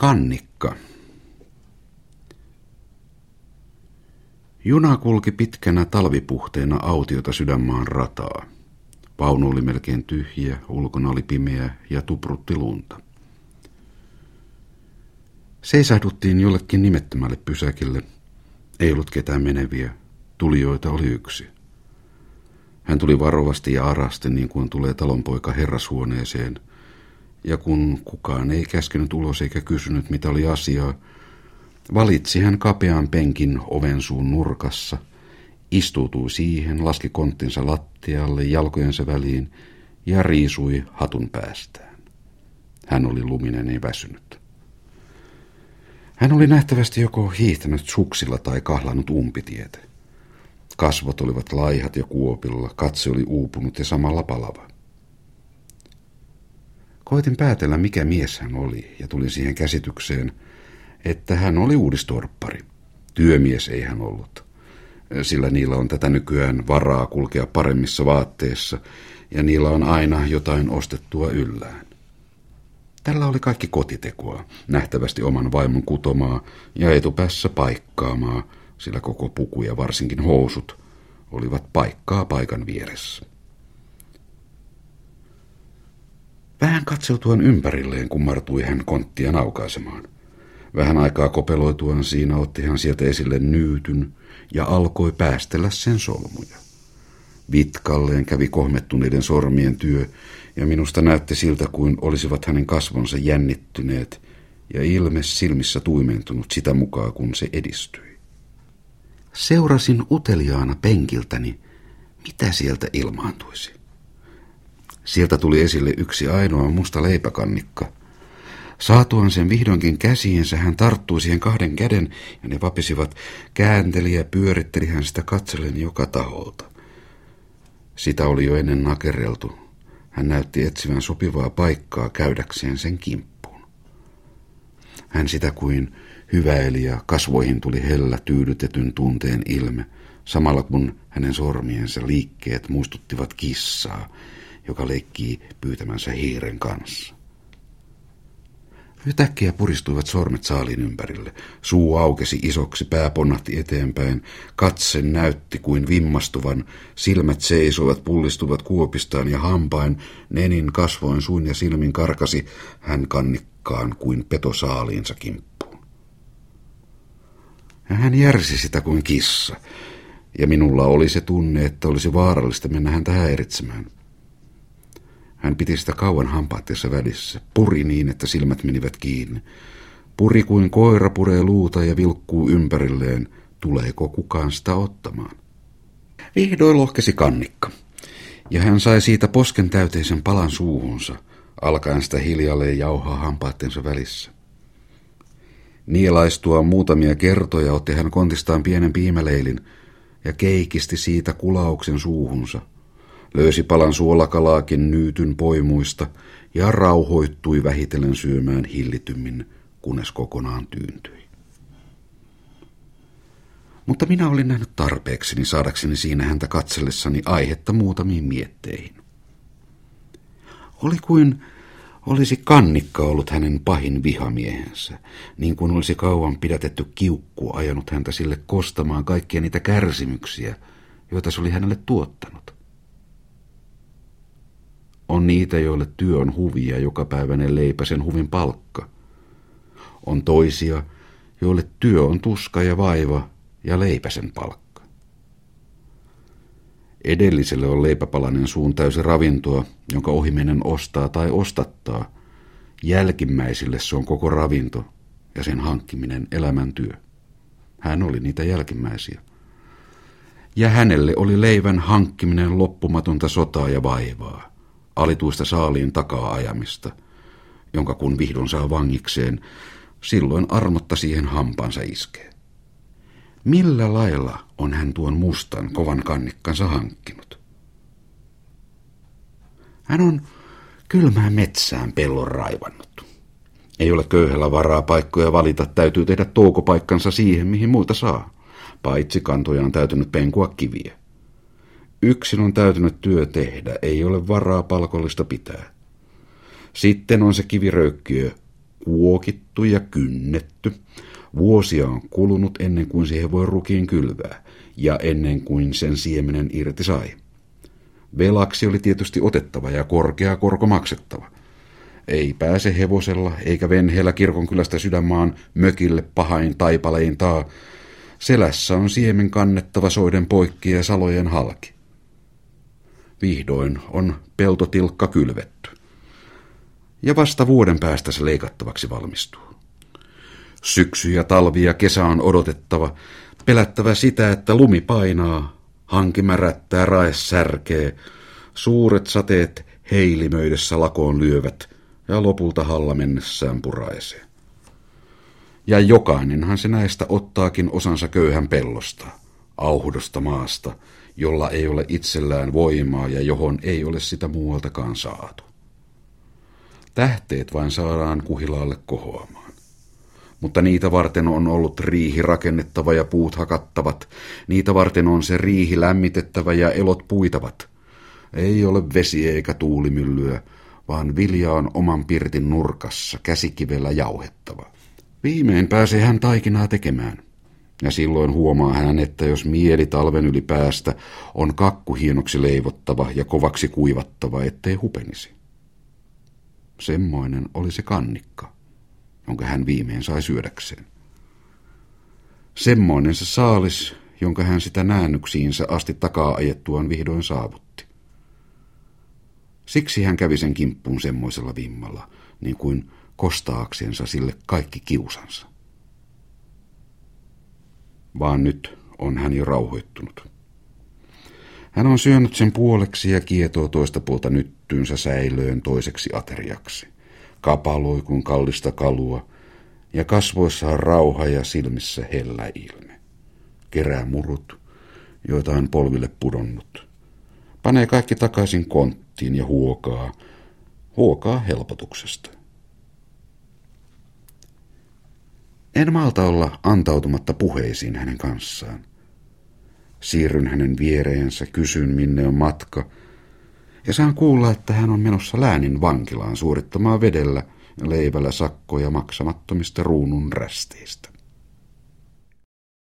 Kannikka. Juna kulki pitkänä talvipuhteena autiota sydänmaan rataa. Vaunu oli melkein tyhjä, ulkona oli pimeä ja tuprutti lunta. Seisahduttiin jollekin nimettömälle pysäkille. Ei ollut ketään meneviä. Tulijoita oli yksi. Hän tuli varovasti ja arasti niin kuin tulee talonpoika herrashuoneeseen. Ja kun kukaan ei käskenyt ulos eikä kysynyt mitä oli asiaa, valitsi hän kapean penkin oven suun nurkassa, istuutui siihen, laski konttinsa lattialle jalkojensa väliin ja riisui hatun päästään. Hän oli luminen ja väsynyt. Hän oli nähtävästi joko hiihtänyt suksilla tai kahlannut umpitietä. Kasvot olivat laihat ja kuopilla, katse oli uupunut ja samalla palava. Koitin päätellä, mikä mies hän oli, ja tulin siihen käsitykseen, että hän oli uudistorppari. Työmies ei hän ollut, sillä niillä on tätä nykyään varaa kulkea paremmissa vaatteissa, ja niillä on aina jotain ostettua yllään. Tällä oli kaikki kotitekoa, nähtävästi oman vaimon kutomaa ja etupäässä paikkaamaa, sillä koko puku ja varsinkin housut olivat paikkaa paikan vieressä. Vähän katseltuaan ympärilleen kummartui hän konttia naukaisemaan. Vähän aikaa kopeloituaan siinä otti hän sieltä esille nyytyn ja alkoi päästellä sen solmuja. Vitkalleen kävi kohmettuneiden sormien työ, ja minusta näytti siltä kuin olisivat hänen kasvonsa jännittyneet ja ilme silmissä tuimentunut sitä mukaan, kun se edistyi. Seurasin uteliaana penkiltäni, mitä sieltä ilmaantuisi. Sieltä tuli esille yksi ainoa musta leipäkannikka. Saatuaan sen vihdoinkin käsiinsä, hän tarttui siihen kahden käden ja ne vapisivat, käänteli ja pyöritteli hän sitä katsellen joka taholta. Sitä oli jo ennen nakereltu. Hän näytti etsivän sopivaa paikkaa käydäkseen sen kimppuun. Hän sitä kuin hyväili ja kasvoihin tuli hellä tyydytetyn tunteen ilme, samalla kun hänen sormiensa liikkeet muistuttivat kissaa, joka leikkii pyytämänsä hiiren kanssa. Yhtäkkiä puristuivat sormet saaliin ympärille. Suu aukesi isoksi, pää ponnahti eteenpäin. Katse näytti kuin vimmastuvan. Silmät seisoivat, pullistuvat kuopistaan ja hampain. Nenin kasvoin suun ja silmin karkasi hän kannikkaan kuin peto saaliinsa kimppuun. Ja hän järsi sitä kuin kissa. Ja minulla oli se tunne, että olisi vaarallista mennä häntä häiritsemään. Hän piti sitä kauan hampaatteessa välissä, puri niin, että silmät menivät kiinni. Puri kuin koira puree luuta ja vilkkuu ympärilleen, tuleeko kukaan sitä ottamaan. Vihdoin lohkesi kannikka, ja hän sai siitä posken täyteisen palan suuhunsa, alkaen sitä hiljalleen jauhaa hampaattensa välissä. Nielaistua muutamia kertoja otti hän kontistaan pienen piimäleilin ja keikisti siitä kulauksen suuhunsa – löysi palan suolakalaakin nyytyn poimuista ja rauhoittui vähitellen syömään hillitymmin, kunnes kokonaan tyyntyi. Mutta minä olin nähnyt tarpeekseni saadakseni siinä häntä katsellessani aihetta muutamiin mietteihin. Oli kuin olisi kannikka ollut hänen pahin vihamiehensä, niin kuin olisi kauan pidätetty kiukku ajanut häntä sille kostamaan kaikkia niitä kärsimyksiä, joita se oli hänelle tuottanut. On niitä, joille työ on huvia ja jokapäiväinen leipä sen huvin palkka. On toisia, joille työ on tuska ja vaiva ja leipäsen palkka. Edelliselle on leipäpalanen suun täysi ravintoa, jonka ohimenen ostaa tai ostattaa. Jälkimmäisille se on koko ravinto ja sen hankkiminen elämäntyö. Hän oli niitä jälkimmäisiä. Ja hänelle oli leivän hankkiminen loppumatonta sotaa ja vaivaa alituista saaliin takaa ajamista, jonka kun vihdoin saa vangikseen, silloin armotta siihen hampaansa iskee. Millä lailla on hän tuon mustan kovan kannikkansa hankkinut? Hän on kylmään metsään pellon raivannut. Ei ole köyhällä varaa paikkoja valita, täytyy tehdä toukopaikkansa siihen, mihin muilta saa. Paitsi kantoja on täytynyt penkua kiviä. Yksin on täytynyt työ tehdä, ei ole varaa palkollista pitää. Sitten on se kiviröykkiö, kuokittu ja kynnetty. Vuosia on kulunut ennen kuin siihen voi rukiin kylvää ja ennen kuin sen siemenen irti sai. Velaksi oli tietysti otettava ja korkea korko maksettava. Ei pääse hevosella eikä venheellä kirkonkylästä sydänmaan mökille pahain taipalein taa. Selässä on siemen kannettava soiden poikki ja salojen halki. Vihdoin on peltotilkka kylvetty. Ja vasta vuoden päästä se leikattavaksi valmistuu. Syksy ja talvi ja kesä on odotettava, pelättävä sitä, että lumi painaa, hanki märättää, rae särkee, suuret sateet heilimöidessä lakoon lyövät ja lopulta halla mennessään puraisee. Ja jokainenhan se näistä ottaakin osansa köyhän pellosta, auhudosta maasta, jolla ei ole itsellään voimaa ja johon ei ole sitä muualtakaan saatu. Tähteet vain saadaan kuhilaalle kohoamaan. Mutta niitä varten on ollut riihi rakennettava ja puut hakattavat. Niitä varten on se riihi lämmitettävä ja elot puitavat. Ei ole vesi eikä tuulimyllyä, vaan vilja on oman pirtin nurkassa käsikivellä jauhettava. Viimein pääsee hän taikinaa tekemään. Ja silloin huomaa hän, että jos mieli talven yli päästä on kakku hienoksi leivottava ja kovaksi kuivattava, ettei hupenisi. Semmoinen oli se kannikka, jonka hän viimein sai syödäkseen. Semmoinen se saalis, jonka hän sitä näännyksiinsä asti takaa ajettuaan vihdoin saavutti. Siksi hän kävi sen kimppuun semmoisella vimmalla, niin kuin kostaaksensa sille kaikki kiusansa. Vaan nyt on hän jo rauhoittunut. Hän on syönyt sen puoleksi ja kietoo toista puolta nyttyynsä säilöön toiseksi ateriaksi. Kapaloi kuin kallista kalua, ja kasvoissa on rauha ja silmissä hellä ilme. Kerää murut, joita on polville pudonnut. Panee kaikki takaisin konttiin ja huokaa, huokaa helpotuksesta. En malta olla antautumatta puheisiin hänen kanssaan. Siirryn hänen viereensä, kysyn minne on matka, ja saan kuulla, että hän on menossa läänin vankilaan suorittamaan vedellä leivällä sakkoja maksamattomista ruunun rästeistä.